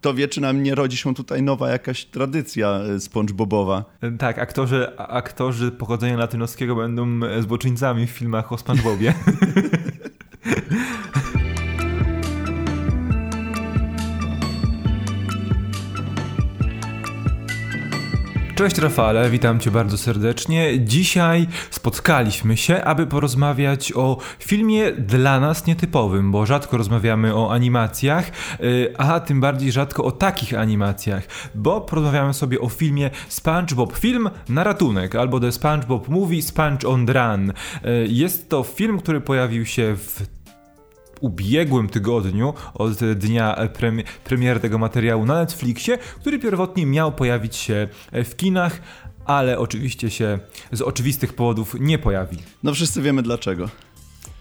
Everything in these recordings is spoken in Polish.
kto wie, czy nam nie rodzi się tutaj nowa jakaś tradycja e, SpongeBobowa. Tak, aktorzy, aktorzy pochodzenia latynoskiego będą złoczyńcami w filmach o SpongeBobie. Cześć Rafale, witam Cię bardzo serdecznie. Dzisiaj spotkaliśmy się, aby porozmawiać o filmie dla nas nietypowym, bo rzadko rozmawiamy o animacjach, y, a tym bardziej rzadko o takich animacjach, bo porozmawiamy sobie o filmie SpongeBob Film na ratunek, albo The SpongeBob Movie Sponge on Run. Y, jest to film, który pojawił się w ubiegłym tygodniu, od dnia premi premiery tego materiału na Netflixie, który pierwotnie miał pojawić się w kinach, ale oczywiście się z oczywistych powodów nie pojawi. No wszyscy wiemy dlaczego.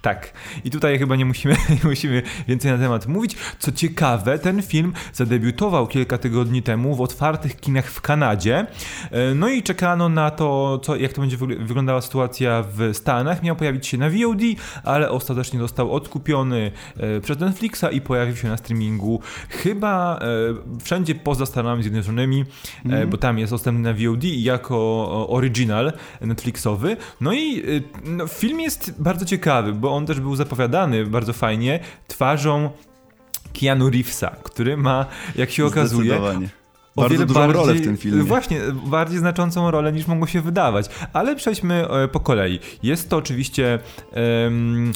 Tak. I tutaj chyba nie musimy, nie musimy więcej na temat mówić. Co ciekawe, ten film zadebiutował kilka tygodni temu w otwartych kinach w Kanadzie. E, no i czekano na to, co, jak to będzie wyglądała sytuacja w Stanach. Miał pojawić się na VOD, ale ostatecznie został odkupiony e, przez Netflixa i pojawił się na streamingu chyba e, wszędzie poza Stanami Zjednoczonymi, mm. bo tam jest dostępny na VOD jako original Netflixowy. No i no, film jest bardzo ciekawy, bo on też był zapowiadany bardzo fajnie twarzą Keanu Reevesa, który ma, jak się okazuje, o Bardzo dużą bardziej, rolę w tym filmie. Właśnie, bardziej znaczącą rolę niż mogło się wydawać. Ale przejdźmy e, po kolei. Jest to oczywiście um,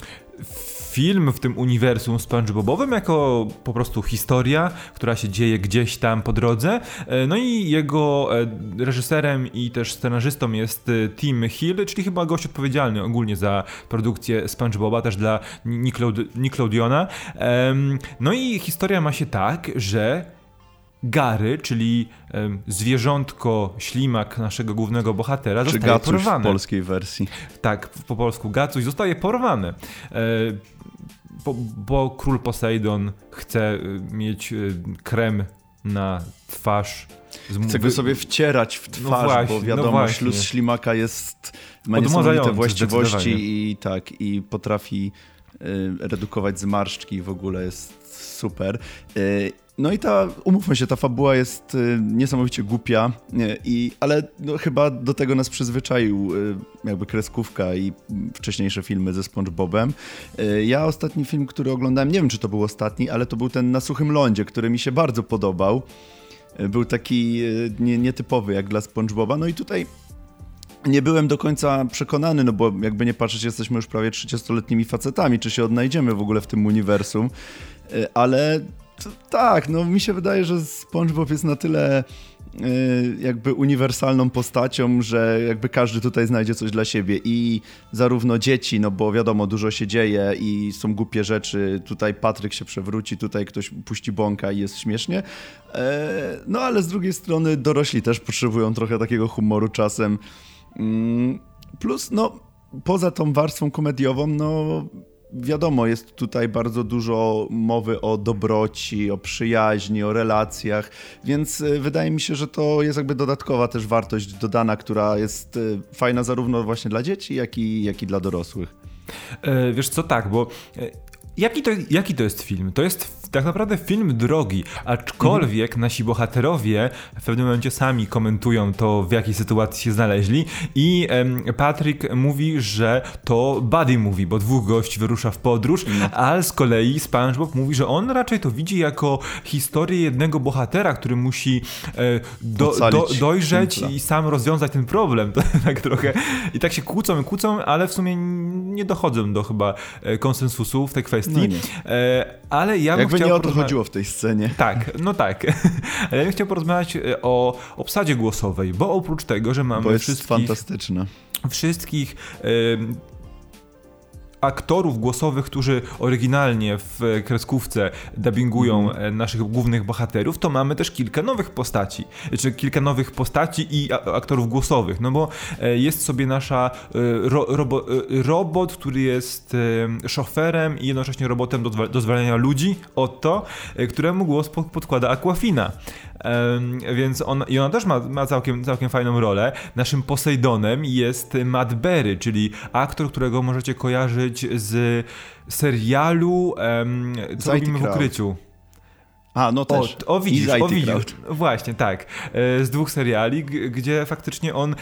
film w tym uniwersum SpongeBobowym jako po prostu historia, która się dzieje gdzieś tam po drodze. E, no i jego e, reżyserem i też scenarzystą jest e, Tim Hill, czyli chyba gość odpowiedzialny ogólnie za produkcję SpongeBoba, też dla Nickelodeona. No i historia ma się tak, że Gary, czyli um, zwierzątko, ślimak naszego głównego bohatera, Czy zostaje Gacuś porwane. w polskiej wersji. Tak, po polsku Gacuś zostaje porwane. E, bo, bo, król Poseidon chce y, mieć y, krem na twarz. Chce go sobie wcierać w no twarz, no właśnie, bo wiadomo, no śluz ślimaka jest, ma niesamowite właściwości i tak, i potrafi y, redukować zmarszczki w ogóle jest super. Y, no i ta, umówmy się, ta fabuła jest y, niesamowicie głupia, i, ale no, chyba do tego nas przyzwyczaił y, jakby kreskówka i wcześniejsze filmy ze SpongeBobem. Y, ja ostatni film, który oglądałem, nie wiem czy to był ostatni, ale to był ten Na suchym lądzie, który mi się bardzo podobał. Y, był taki y, nie, nietypowy jak dla SpongeBoba. No i tutaj nie byłem do końca przekonany, no bo jakby nie patrzeć, jesteśmy już prawie 30-letnimi facetami, czy się odnajdziemy w ogóle w tym uniwersum, y, ale tak, no mi się wydaje, że SpongeBob jest na tyle y, jakby uniwersalną postacią, że jakby każdy tutaj znajdzie coś dla siebie i zarówno dzieci, no bo wiadomo, dużo się dzieje i są głupie rzeczy, tutaj Patryk się przewróci, tutaj ktoś puści bąka i jest śmiesznie, e, no ale z drugiej strony dorośli też potrzebują trochę takiego humoru czasem, mm, plus no poza tą warstwą komediową, no wiadomo, jest tutaj bardzo dużo mowy o dobroci, o przyjaźni, o relacjach, więc y, wydaje mi się, że to jest jakby dodatkowa też wartość dodana, która jest y, fajna zarówno właśnie dla dzieci, jak i, jak i dla dorosłych. E, wiesz co, tak, bo e, Jaki to, jaki to jest film? To jest tak naprawdę film drogi, aczkolwiek mhm. nasi bohaterowie w pewnym momencie sami komentują to, w jakiej sytuacji się znaleźli i Patrick mówi, że to buddy mówi, bo dwóch gości wyrusza w podróż, no. a z kolei SpongeBob mówi, że on raczej to widzi jako historię jednego bohatera, który musi e, do, do, dojrzeć i sam rozwiązać ten problem. tak trochę. I tak się kłócą i kłócą, ale w sumie nie dochodzą do chyba e, konsensusu w tej kwestii. No e, ale ja bym Jakby chciał nie o to chodziło w tej scenie. Tak, no tak. ale ja bym chciał porozmawiać e, o obsadzie głosowej, bo oprócz tego, że mamy bo jest wszystkich... fantastyczne. Wszystkich aktorów głosowych, którzy oryginalnie w kreskówce dubbingują mm. naszych głównych bohaterów, to mamy też kilka nowych postaci, czy kilka nowych postaci i aktorów głosowych, no bo e, jest sobie nasza e, ro, robo, robot, który jest szoferem i jednocześnie robotem do, do zwalniania ludzi, oto, któremu głos podkłada Aquafina. Więc on, i ona też ma, ma całkiem, całkiem fajną rolę. Naszym Posejdonem jest Matt Berry, czyli aktor, którego możecie kojarzyć z serialu um, Co robimy w ukryciu. A, no też. O, o widzisz, o widzisz. Właśnie, tak. E, z dwóch seriali, gdzie faktycznie on...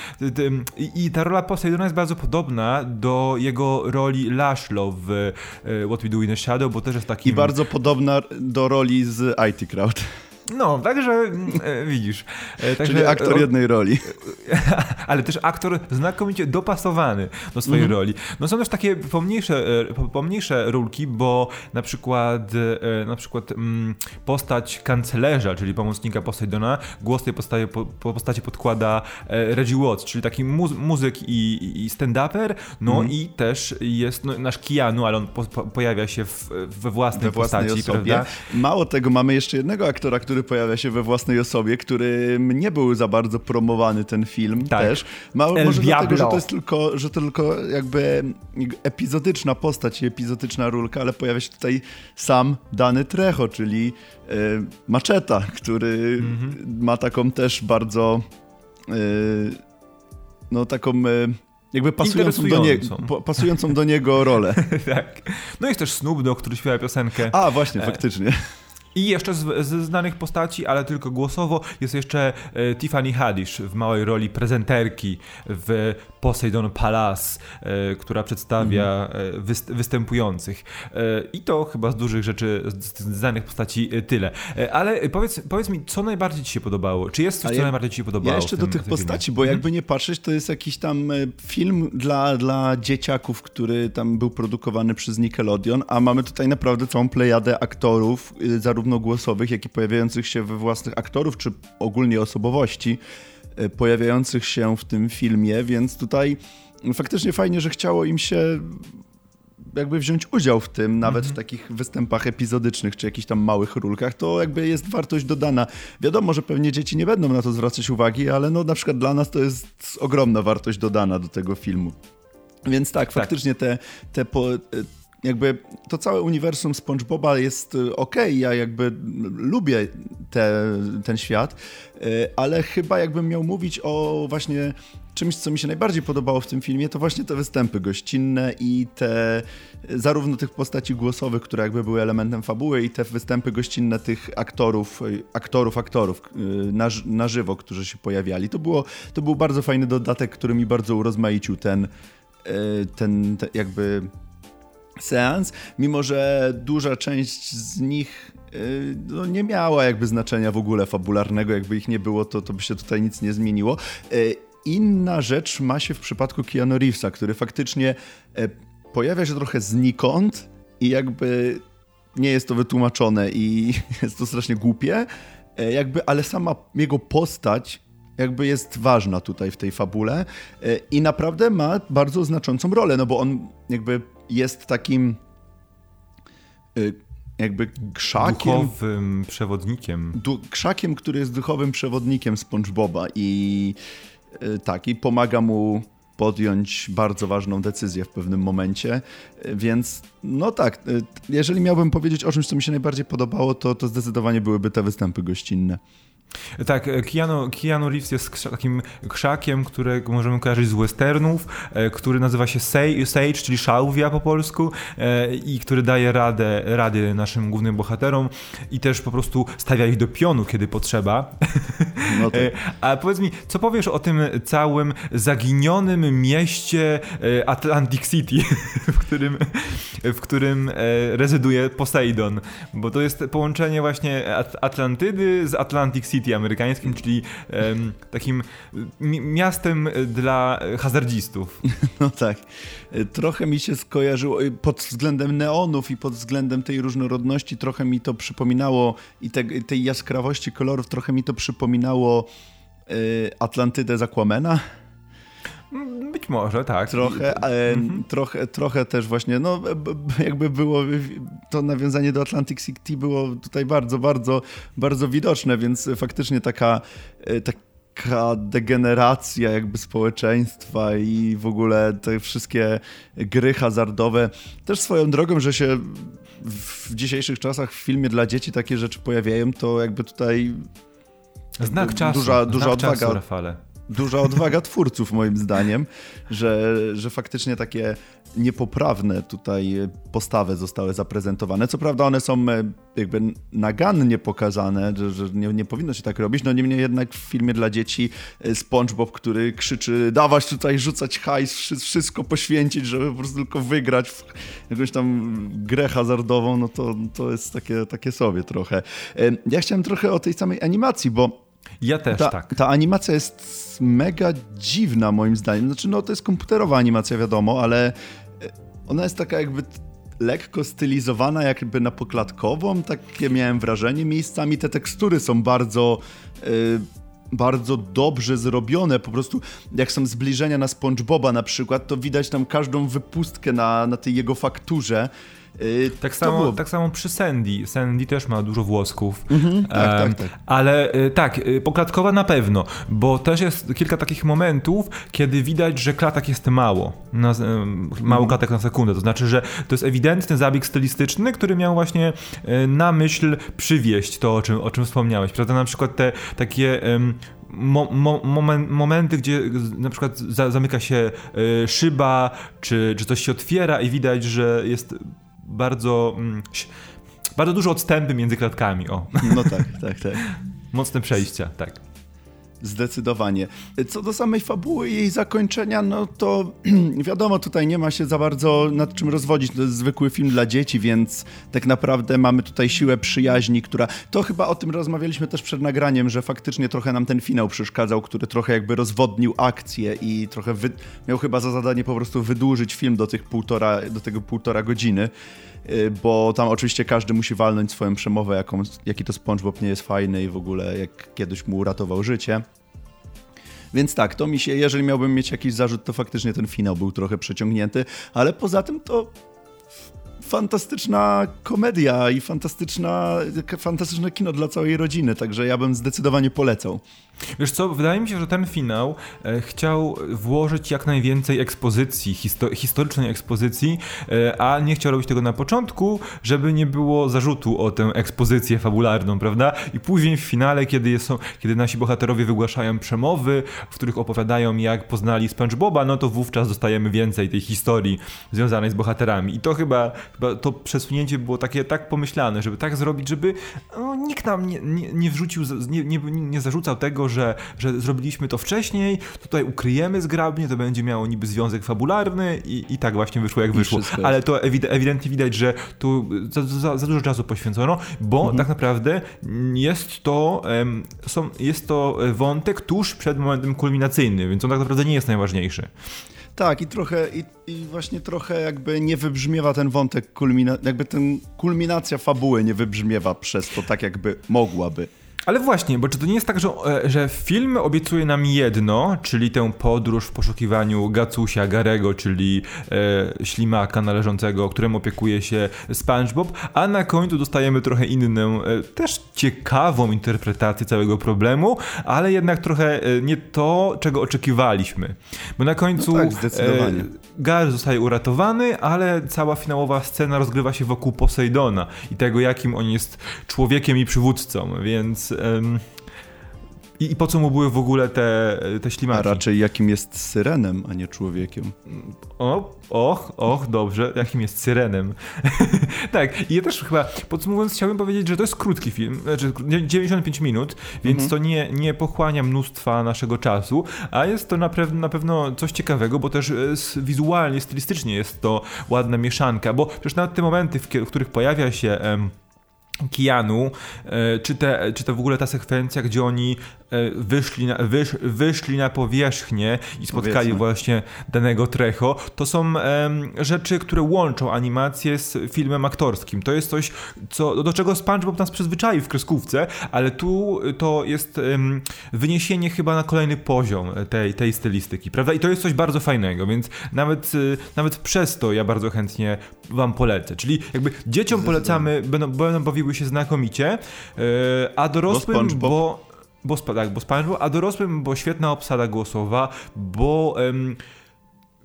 I ta rola Poseidona jest bardzo podobna do jego roli Lashlow w e, What We Do in the Shadow, bo też jest taki... I bardzo podobna do roli z IT Crowd. No, także mm, e, widzisz. E, także, Czyli aktor jednej roli. Ale też aktor znakomicie dopasowany do swojej mhm. roli. No są też takie pomniejsze, e, pomniejsze rulki, bo na przykład e, na przykład mm, postać kanclerza, czyli pomocnika Poseidona, głos tej postaci, po, postaci podkłada e, Reggie Watts, czyli taki muzy muzyk i, i stand-uper, no mhm. i też jest no, nasz Keanu, ale on po, po, pojawia się w, we własnej, we własnej postaci, osobie. Prawda? Mało tego, mamy jeszcze jednego aktora, który który pojawia się we własnej osobie, który nie był za bardzo promowany ten film tak. też. Mało, może Diablo. dlatego, że to jest tylko, że to tylko jakby epizodyczna postać i epizodyczna rulka, ale pojawia się tutaj sam Dany Trecho, czyli y, Maczeta, który mhm. ma taką też bardzo y, no taką y, jakby pasującą do, nie, pasującą do niego rolę. tak. No jest też Snoop Dogg, który śpiewa piosenkę. A, właśnie, faktycznie. I jeszcze z, z, znanych postaci, ale tylko głosowo, jest jeszcze e, Tiffany Haddish w małej roli prezenterki w Poseidon Palace, e, która przedstawia e, wyst, występujących. E, I to chyba z dużych rzeczy, z, z znanych postaci e, tyle. E, ale powiedz, powiedz mi, co najbardziej ci się podobało? Czy jest coś, co najbardziej ci się podobało? Ja jeszcze tym, do tych postaci, bo jakby mhm. nie patrzeć, to jest jakiś tam film dla, dla dzieciaków, który tam był produkowany przez Nickelodeon, a mamy tutaj naprawdę całą plejadę aktorów, zarówno zarówno głosowych, jak i pojawiających się we własnych aktorów, czy ogólnie osobowości e, pojawiających się w tym filmie, więc tutaj faktycznie fajnie, że chciało im się jakby wziąć udział w tym, nawet w mhm. takich występach epizodycznych, czy jakichś tam małych rulkach, to jakby jest wartość dodana. Wiadomo, że pewnie dzieci nie będą na to zwracać uwagi, ale no na przykład dla nas to jest ogromna wartość dodana do tego filmu. Więc tak, tak. faktycznie te, te, po, jakby to całe uniwersum SpongeBoba jest y, ok, ja jakby lubię te, ten świat, y, ale chyba jakbym miał mówić o właśnie czymś, co mi się najbardziej podobało w tym filmie, to właśnie te występy gościnne i te zarówno tych postaci głosowych, które jakby były elementem fabuły i te występy gościnne tych aktorów, y, aktorów, aktorów na, na żywo, którzy się pojawiali. To, było, to był bardzo fajny dodatek, który mi bardzo urozmaicił ten, ten, ten jakby seans, mimo że duża część z nich y, no, nie miała jakby znaczenia w ogóle fabularnego, jakby ich nie było, to, to by się tutaj nic nie zmieniło. Y, inna rzecz ma się w przypadku Keanu Reevesa, który faktycznie y, pojawia się trochę znikąd i jakby nie jest to wytłumaczone i jest to strasznie głupie, jakby, ale sama jego postać jakby jest ważna tutaj w tej fabule i naprawdę ma bardzo znaczącą rolę, no bo on jakby jest takim y, jakby krzakiem. Duchowym przewodnikiem. Du, krzakiem, który jest duchowym przewodnikiem SpongeBoba i y, tak, i pomaga mu podjąć bardzo ważną decyzję w pewnym momencie. Więc no tak, y, jeżeli miałbym powiedzieć o czymś, co mi się najbardziej podobało, to, to zdecydowanie byłyby te występy gościnne. Tak, e, Keanu, Keanu Reeves jest takim krzakiem, którego możemy kojarzyć z westernów, e, który nazywa się Sage, czyli szałwia po polsku e, i który daje radę, rady naszym głównym bohaterom i też po prostu stawia ich do pionu, kiedy potrzeba. No tak. A powiedz mi, co powiesz o tym całym zaginionym mieście Atlantic City, w którym, w którym rezyduje Poseidon, bo to jest połączenie właśnie Atlantydy z Atlantic City City amerykańskim, czyli um, takim miastem dla hazardzistów. No tak. Trochę mi się skojarzyło pod względem neonów i pod względem tej różnorodności, trochę mi to przypominało i te, tej jaskrawości kolorów, trochę mi to przypominało y, Atlantydę z. Być może, tak. Trochę, e, mhm. trochę, trochę też właśnie, no jakby było, to nawiązanie do Atlantic City było tutaj bardzo, bardzo, bardzo widoczne, więc faktycznie taka, e, taka degeneracja jakby społeczeństwa i w ogóle te wszystkie gry hazardowe. Też swoją drogą, że się w dzisiejszych czasach w filmie dla dzieci takie rzeczy pojawiają, to jakby tutaj Znak czasu. Duża, duża Znak odwaga. Czasu, Rafale duża odwaga twórców moim zdaniem, że, że faktycznie takie niepoprawne tutaj postawy zostały zaprezentowane. Co prawda one są e, jakby nagannie pokazane, że, że nie, nie, powinno się tak robić, no niemniej jednak w filmie dla dzieci e, SpongeBob, który krzyczy dawać tutaj, rzucać hajs, wszystko poświęcić, żeby po prostu tylko wygrać w jakąś tam grę hazardową, no to, to jest takie, takie sobie trochę. E, ja chciałem trochę o tej samej animacji, bo ja też, ta, tak. Ta animacja jest mega dziwna moim zdaniem. Znaczy, no to jest komputerowa animacja, wiadomo, ale e, ona jest taka jakby lekko stylizowana jakby na poklatkową, takie miałem wrażenie. Miejscami te tekstury są bardzo... Yy, bardzo dobrze zrobione, po prostu jak są zbliżenia na SpongeBoba na przykład, to widać tam każdą wypustkę na, na tej jego fakturze tak, samo, było... tak samo przy Sandy. Sandy też ma dużo włosków. Mhm, tak, tak, tak. Ale y, tak, y, poklatkowa na pewno, bo też jest kilka takich momentów, kiedy widać, że klatek jest mało. Na, y, mało mhm. klatek na sekundę. To znaczy, że to jest ewidentny zabieg stylistyczny, który miał właśnie na myśl przywieść to, o czym, o czym wspomniałeś. Prawda? Na przykład te takie Mo, mo, moment, momenty, gdzie na przykład za, zamyka się y, szyba, czy, czy coś się otwiera i widać, że jest bardzo, mm, bardzo dużo odstępy między klatkami. O. No tak, tak, tak. Mocne przejścia, tak. Zdecydowanie. Co do samej fabuły i jej zakończenia, no to wiadomo, tutaj nie ma się za bardzo nad czym rozwodzić. To jest zwykły film dla dzieci, więc tak naprawdę mamy tutaj siłę przyjaźni, która. To chyba o tym rozmawialiśmy też przed nagraniem, że faktycznie trochę nam ten finał przeszkadzał, który trochę jakby rozwodnił akcję i trochę wy... miał chyba za zadanie po prostu wydłużyć film do tych półtora, do tego półtora godziny bo tam oczywiście każdy musi walnąć swoją przemowę, jaką, jaki to SpongeBob nie jest fajny i w ogóle jak kiedyś mu uratował życie. Więc tak, to mi się, jeżeli miałbym mieć jakiś zarzut, to faktycznie ten finał był trochę przeciągnięty, ale poza tym to fantastyczna komedia i fantastyczna, fantastyczne kino dla całej rodziny, także ja bym zdecydowanie polecał. Wiesz co, wydaje mi się, że ten finał e, chciał włożyć jak najwięcej ekspozycji, histo historycznej ekspozycji, e, a nie chciał robić tego na początku, żeby nie było zarzutu o tę ekspozycję fabularną, prawda? I później w finale, kiedy, są, kiedy nasi bohaterowie wygłaszają przemowy, w których opowiadają jak poznali SpongeBoba, no to wówczas dostajemy więcej tej historii związanej z bohaterami. I to chyba, chyba to przesunięcie było takie tak pomyślane, żeby tak zrobić, żeby no, nikt nam nie, nie, nie wrzucił, nie, nie, nie zarzucał tego, że, że zrobiliśmy to wcześniej, tutaj ukryjemy zgrabnie, to będzie miało niby związek fabularny i, i tak właśnie wyszło jak wyszło. Ale to ewidentnie widać, że tu za, za, za dużo czasu poświęcono, bo mhm. tak naprawdę jest to, um, są, jest to wątek tuż przed momentem kulminacyjnym, więc on tak naprawdę nie jest najważniejszy. Tak, i trochę, i, i, właśnie trochę jakby nie wybrzmiewa ten wątek, kulmina, jakby ten kulminacja fabuły nie wybrzmiewa przez to tak, jakby mogłaby. Ale właśnie, bo czy to nie jest tak, że, e, że film obiecuje nam jedno, czyli tę podróż w poszukiwaniu Gacusia, Garego, czyli e, ślimaka należącego, którym opiekuje się SpongeBob, a na końcu dostajemy trochę inną, e, też ciekawą interpretację całego problemu, ale jednak trochę e, nie to, czego oczekiwaliśmy. Bo na końcu no tak, zdecydowanie. Gar zostaje uratowany, ale cała finałowa scena rozgrywa się wokół Poseidona i tego, jakim on jest człowiekiem i przywódcą, więc i, I, po co mu były w ogóle te, te ślimaki? A raczej jakim jest syrenem, a nie człowiekiem. O, och, och, dobrze, jakim jest syrenem. tak, i ja też chyba, podsumowując, chciałbym powiedzieć, że to jest krótki film, znaczy 95 minut, więc mhm. to nie, nie pochłania mnóstwa naszego czasu, a jest to na, na pewno coś ciekawego, bo też e, wizualnie, stylistycznie jest to ładna mieszanka, bo przecież nawet te momenty, w, w których pojawia się... Kianu, e, czy, te, czy to w ogóle ta sekwencja, gdzie oni E, wyszli na, wysz, wyszli na powierzchnię i spotkali Powiedzmy. właśnie danego Trecho, to są rzeczy, które łączą animację z filmem aktorskim. To jest coś, co, do czego SpongeBob nas przyzwyczaił w kreskówce, ale tu to jest wyniesienie chyba na kolejny poziom tej, tej stylistyki, prawda? I to jest coś bardzo fajnego, więc nawet, y, nawet przez to ja bardzo chętnie wam polecę. Czyli jakby dzieciom polecamy, będą, będą bawiły się znakomicie, e, a dorosłym, bo, bo bo, tak, bo SpongeBob, a dorosłym, bo świetna obsada głosowa, bo... Um,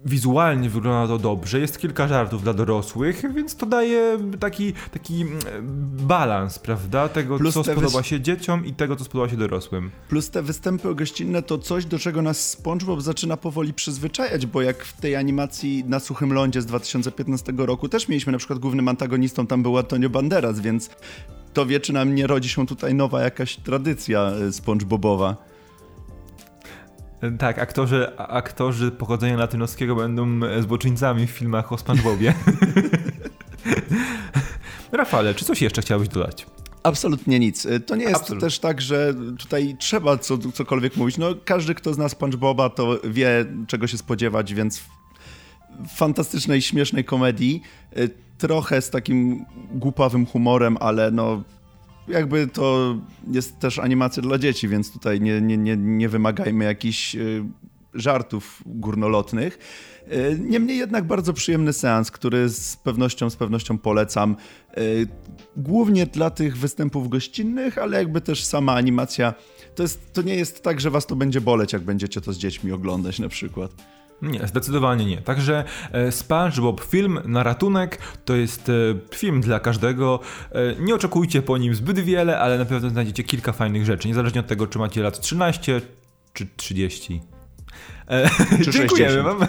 wizualnie wygląda to dobrze, jest kilka żartów dla dorosłych, więc to daje taki, taki mm, balans, prawda? Tego, Plus co spodoba się dzieciom i tego, co spodoba się dorosłym. Plus te występy gościnne to coś, do czego nas SpongeBob zaczyna powoli przyzwyczajać, bo jak w tej animacji na Suchym Lądzie z 2015 roku też mieliśmy na przykład głównym antagonistą, tam był Antonio Banderas, więc to wie, czy nam nie rodzi się tutaj nowa jakaś tradycja e, SpongeBobowa. Tak, aktorzy, aktorzy pochodzenia latynoskiego będą złoczyńcami w filmach o SpongeBobie. Rafale, czy coś jeszcze chciałbyś dodać? Absolutnie nic. To nie jest Absolutnie. też tak, że tutaj trzeba co, cokolwiek mówić. No, każdy, kto zna SpongeBoba, to wie, czego się spodziewać, więc fantastycznej, śmiesznej komedii. Trochę z takim głupawym humorem, ale no jakby to jest też animacja dla dzieci, więc tutaj nie, nie, nie, nie wymagajmy jakichś y, żartów górnolotnych. Y, niemniej jednak bardzo przyjemny seans, który z pewnością, z pewnością polecam. Y, głównie dla tych występów gościnnych, ale jakby też sama animacja. To, jest, to nie jest tak, że was to będzie boleć, jak będziecie to z dziećmi oglądać na przykład. Nie, zdecydowanie nie. Także e, SpongeBob film na ratunek to jest e, film dla każdego. E, nie oczekujcie po nim zbyt wiele, ale na pewno znajdziecie kilka fajnych rzeczy, niezależnie od tego, czy macie lat 13 czy 30. Czy Dziękujemy Wam.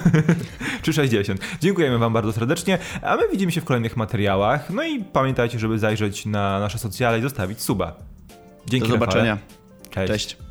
czy 60. Dziękujemy Wam bardzo serdecznie, a my widzimy się w kolejnych materiałach. No i pamiętajcie, żeby zajrzeć na nasze socjale i zostawić suba. Dzięki. Do zobaczenia. Cześć. Cześć.